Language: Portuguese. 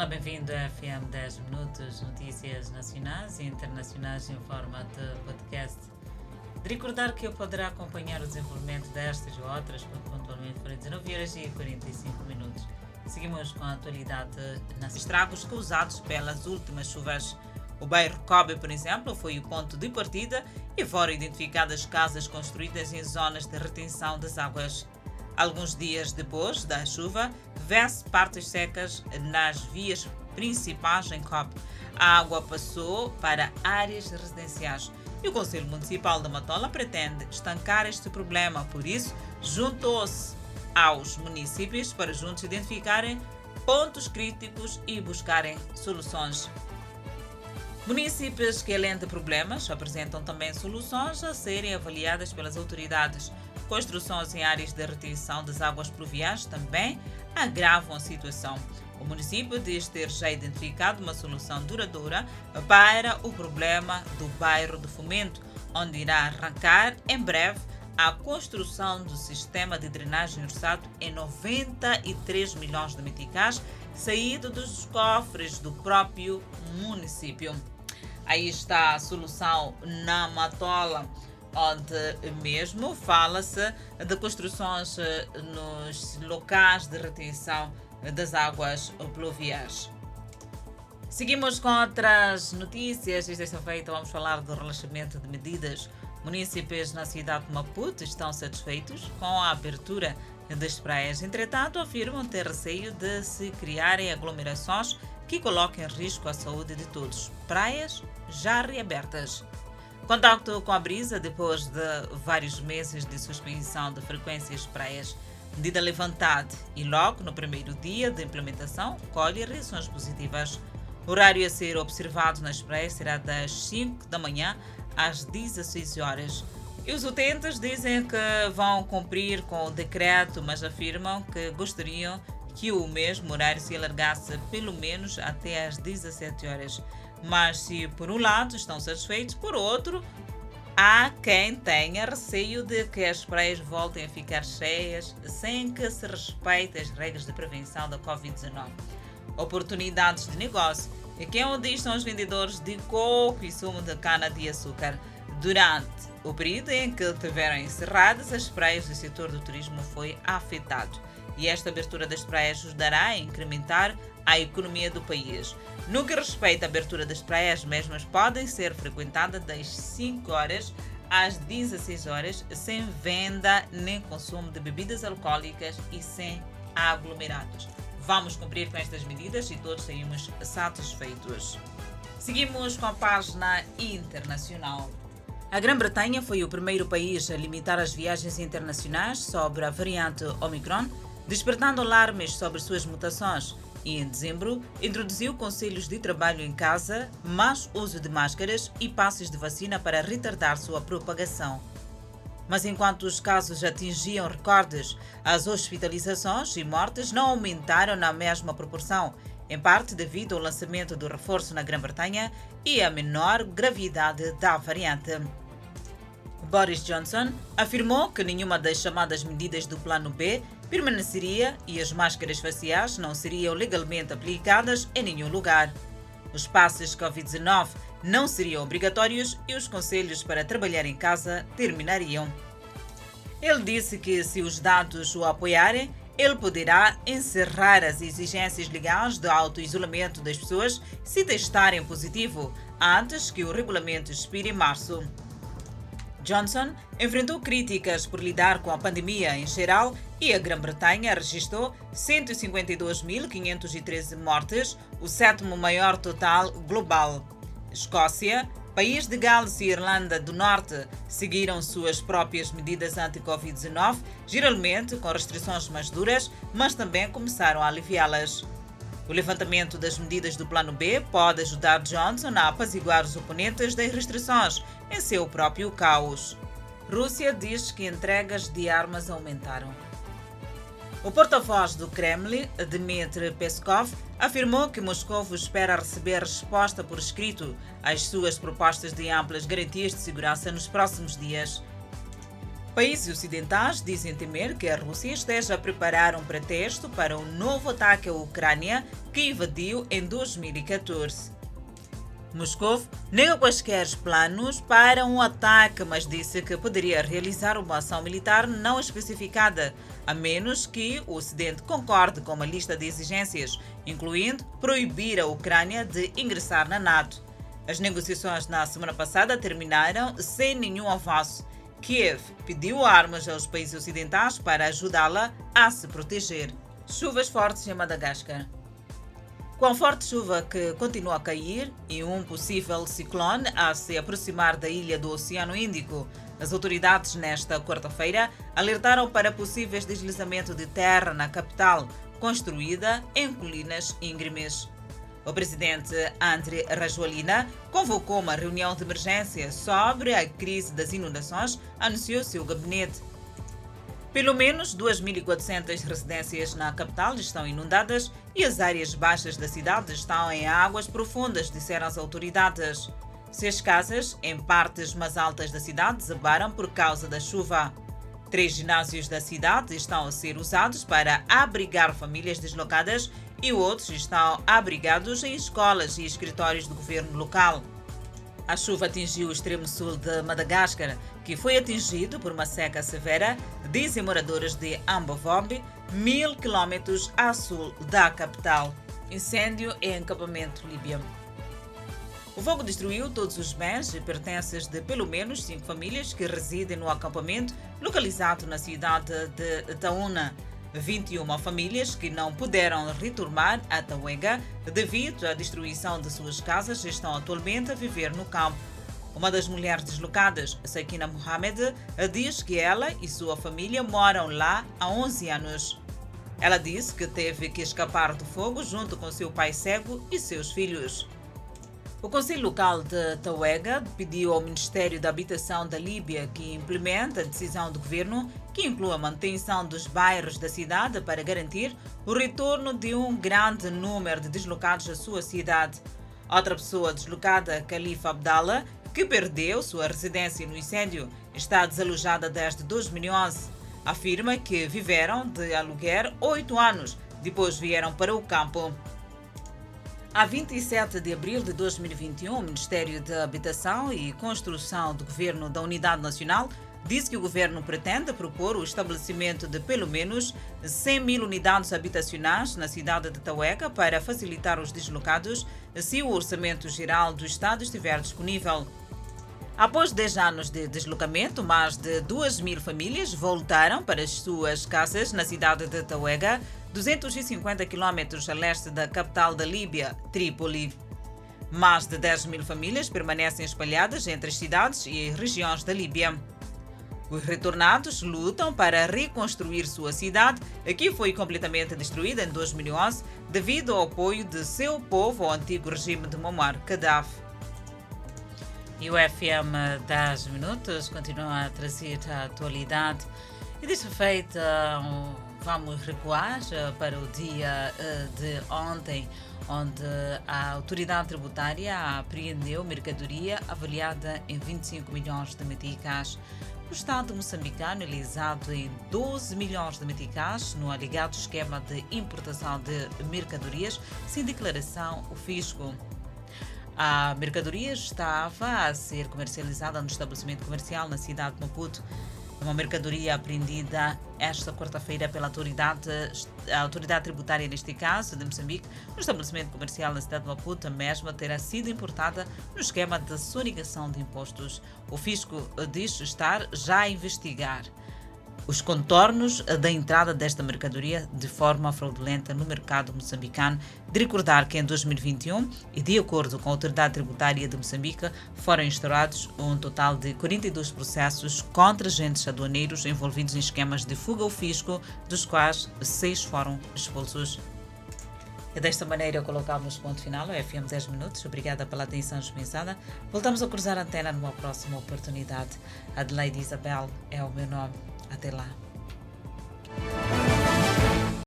Olá, bem-vindo a FM 10 Minutos, notícias nacionais e internacionais em forma de podcast. De recordar que eu poderá acompanhar o desenvolvimento destas e outras pontualmente para 19 horas e 45 minutos. Seguimos com a atualidade nas estragos causados pelas últimas chuvas. O bairro Kobe, por exemplo, foi o ponto de partida e foram identificadas casas construídas em zonas de retenção das águas. Alguns dias depois da chuva, vê-se partes secas nas vias principais em COP. A água passou para áreas residenciais e o Conselho Municipal de Matola pretende estancar este problema, por isso, juntou-se aos municípios para juntos identificarem pontos críticos e buscarem soluções. Municípios que, além de problemas, apresentam também soluções a serem avaliadas pelas autoridades. Construções em áreas de retenção das águas pluviais também agravam a situação. O município diz ter já identificado uma solução duradoura para o problema do bairro de Fomento, onde irá arrancar em breve a construção do sistema de drenagem orçado em 93 milhões de meticais, saído dos cofres do próprio município. Aí está a solução na Matola onde mesmo fala-se de construções eh, nos locais de retenção das águas pluviais. Seguimos com outras notícias. Esta feita vamos falar do relaxamento de medidas. Munícipes na cidade de Maputo estão satisfeitos com a abertura das praias. Entretanto, afirmam ter receio de se criarem aglomerações que coloquem em risco a saúde de todos. Praias já reabertas. Contacto com a brisa depois de vários meses de suspensão de frequências praias. Medida levantada e logo no primeiro dia de implementação colhe reações positivas. O horário a ser observado nas praias será das 5 da manhã às 16 horas. E os utentes dizem que vão cumprir com o decreto, mas afirmam que gostariam que o mesmo horário se alargasse pelo menos até às 17 horas. Mas se por um lado estão satisfeitos, por outro, há quem tenha receio de que as praias voltem a ficar cheias sem que se respeitem as regras de prevenção da Covid-19. Oportunidades de negócio. E quem onde estão os vendedores de coco e sumo de cana-de-açúcar. Durante o período em que tiveram encerradas, as praias do setor do turismo foi afetado. E esta abertura das praias ajudará a incrementar a economia do país. No que respeita à abertura das praias, as mesmas podem ser frequentadas das 5 horas às 16 horas, sem venda nem consumo de bebidas alcoólicas e sem aglomerados. Vamos cumprir com estas medidas e todos saímos satisfeitos. Seguimos com a página internacional. A Grã-Bretanha foi o primeiro país a limitar as viagens internacionais sobre a variante Omicron, despertando alarmes sobre suas mutações e, em dezembro, introduziu conselhos de trabalho em casa, mais uso de máscaras e passes de vacina para retardar sua propagação. Mas enquanto os casos atingiam recordes, as hospitalizações e mortes não aumentaram na mesma proporção, em parte devido ao lançamento do reforço na Grã-Bretanha e à menor gravidade da variante. Boris Johnson afirmou que nenhuma das chamadas medidas do Plano B permaneceria e as máscaras faciais não seriam legalmente aplicadas em nenhum lugar. Os passes Covid-19 não seriam obrigatórios e os conselhos para trabalhar em casa terminariam. Ele disse que, se os dados o apoiarem, ele poderá encerrar as exigências legais de auto-isolamento das pessoas se testarem positivo antes que o regulamento expire em março. Johnson enfrentou críticas por lidar com a pandemia em geral e a Grã-Bretanha registrou 152.513 mortes, o sétimo maior total global. Escócia, país de Gales e Irlanda do Norte seguiram suas próprias medidas anti-Covid-19, geralmente com restrições mais duras, mas também começaram a aliviá-las. O levantamento das medidas do Plano B pode ajudar Johnson a apaziguar os oponentes das restrições em seu próprio caos. Rússia diz que entregas de armas aumentaram. O porta-voz do Kremlin, Dmitry Peskov, afirmou que Moscou espera receber resposta por escrito às suas propostas de amplas garantias de segurança nos próximos dias. Países ocidentais dizem temer que a Rússia esteja a preparar um pretexto para um novo ataque à Ucrânia que invadiu em 2014. Moscou nega quaisquer planos para um ataque, mas disse que poderia realizar uma ação militar não especificada, a menos que o Ocidente concorde com uma lista de exigências, incluindo proibir a Ucrânia de ingressar na NATO. As negociações na semana passada terminaram sem nenhum avanço. Kiev pediu armas aos países ocidentais para ajudá-la a se proteger. Chuvas fortes em Madagascar. Com a forte chuva que continua a cair e um possível ciclone a se aproximar da ilha do Oceano Índico, as autoridades nesta quarta-feira alertaram para possíveis deslizamento de terra na capital, construída em colinas íngremes. O presidente André Rajoelina convocou uma reunião de emergência sobre a crise das inundações, anunciou seu gabinete. Pelo menos 2.400 residências na capital estão inundadas e as áreas baixas da cidade estão em águas profundas, disseram as autoridades. Seis casas, em partes mais altas da cidade, desabaram por causa da chuva. Três ginásios da cidade estão a ser usados para abrigar famílias deslocadas e outros estão abrigados em escolas e escritórios do governo local. A chuva atingiu o extremo sul de Madagascar, que foi atingido por uma seca severa, dizem moradores de Ambovombe, mil quilômetros a sul da capital. Incêndio em acampamento líbio. O fogo destruiu todos os bens e pertences de pelo menos cinco famílias que residem no acampamento localizado na cidade de Taúna. 21 famílias que não puderam retornar a Tauega devido à destruição de suas casas estão atualmente a viver no campo. Uma das mulheres deslocadas, Sakina Mohamed, diz que ela e sua família moram lá há 11 anos. Ela disse que teve que escapar do fogo junto com seu pai cego e seus filhos. O Conselho Local de Tauega pediu ao Ministério da Habitação da Líbia que implemente a decisão do governo que inclua a manutenção dos bairros da cidade para garantir o retorno de um grande número de deslocados à sua cidade. Outra pessoa deslocada, Khalifa Abdallah, que perdeu sua residência no incêndio, está desalojada desde 2011. Afirma que viveram de aluguer oito anos, depois vieram para o campo. A 27 de abril de 2021, o Ministério da Habitação e Construção do Governo da Unidade Nacional disse que o governo pretende propor o estabelecimento de pelo menos 100 mil unidades habitacionais na cidade de Tauega para facilitar os deslocados se o orçamento geral do Estado estiver disponível. Após 10 anos de deslocamento, mais de 2 mil famílias voltaram para as suas casas na cidade de Tauega 250 quilômetros a leste da capital da Líbia, Trípoli. Mais de 10 mil famílias permanecem espalhadas entre as cidades e regiões da Líbia. Os retornados lutam para reconstruir sua cidade, que foi completamente destruída em 2011 devido ao apoio de seu povo ao antigo regime de Muammar Gaddafi. E o FM 10 Minutos continua a trazer a atualidade. E desta feita, vamos recuar eh, para o dia eh, de ontem, onde a autoridade tributária apreendeu mercadoria avaliada em 25 milhões de meticais. O Estado moçambicano é lisado em 12 milhões de meticais no alegado esquema de importação de mercadorias sem declaração o fisco. A mercadoria estava a ser comercializada no estabelecimento comercial na cidade de Maputo. Uma mercadoria apreendida esta quarta-feira pela autoridade, a autoridade tributária, neste caso, de Moçambique, no estabelecimento comercial na cidade de Maputo, mesma terá sido importada no esquema de sonegação de impostos. O fisco diz estar já a investigar os contornos da entrada desta mercadoria de forma fraudulenta no mercado moçambicano. De recordar que em 2021, e de acordo com a Autoridade Tributária de Moçambique, foram instaurados um total de 42 processos contra agentes aduaneiros envolvidos em esquemas de fuga ao fisco, dos quais seis foram expulsos. E desta maneira colocamos ponto final ao FM 10 Minutos. Obrigada pela atenção dispensada. Voltamos a cruzar a antena numa próxima oportunidade. Adelaide Isabel é o meu nome. Até lá.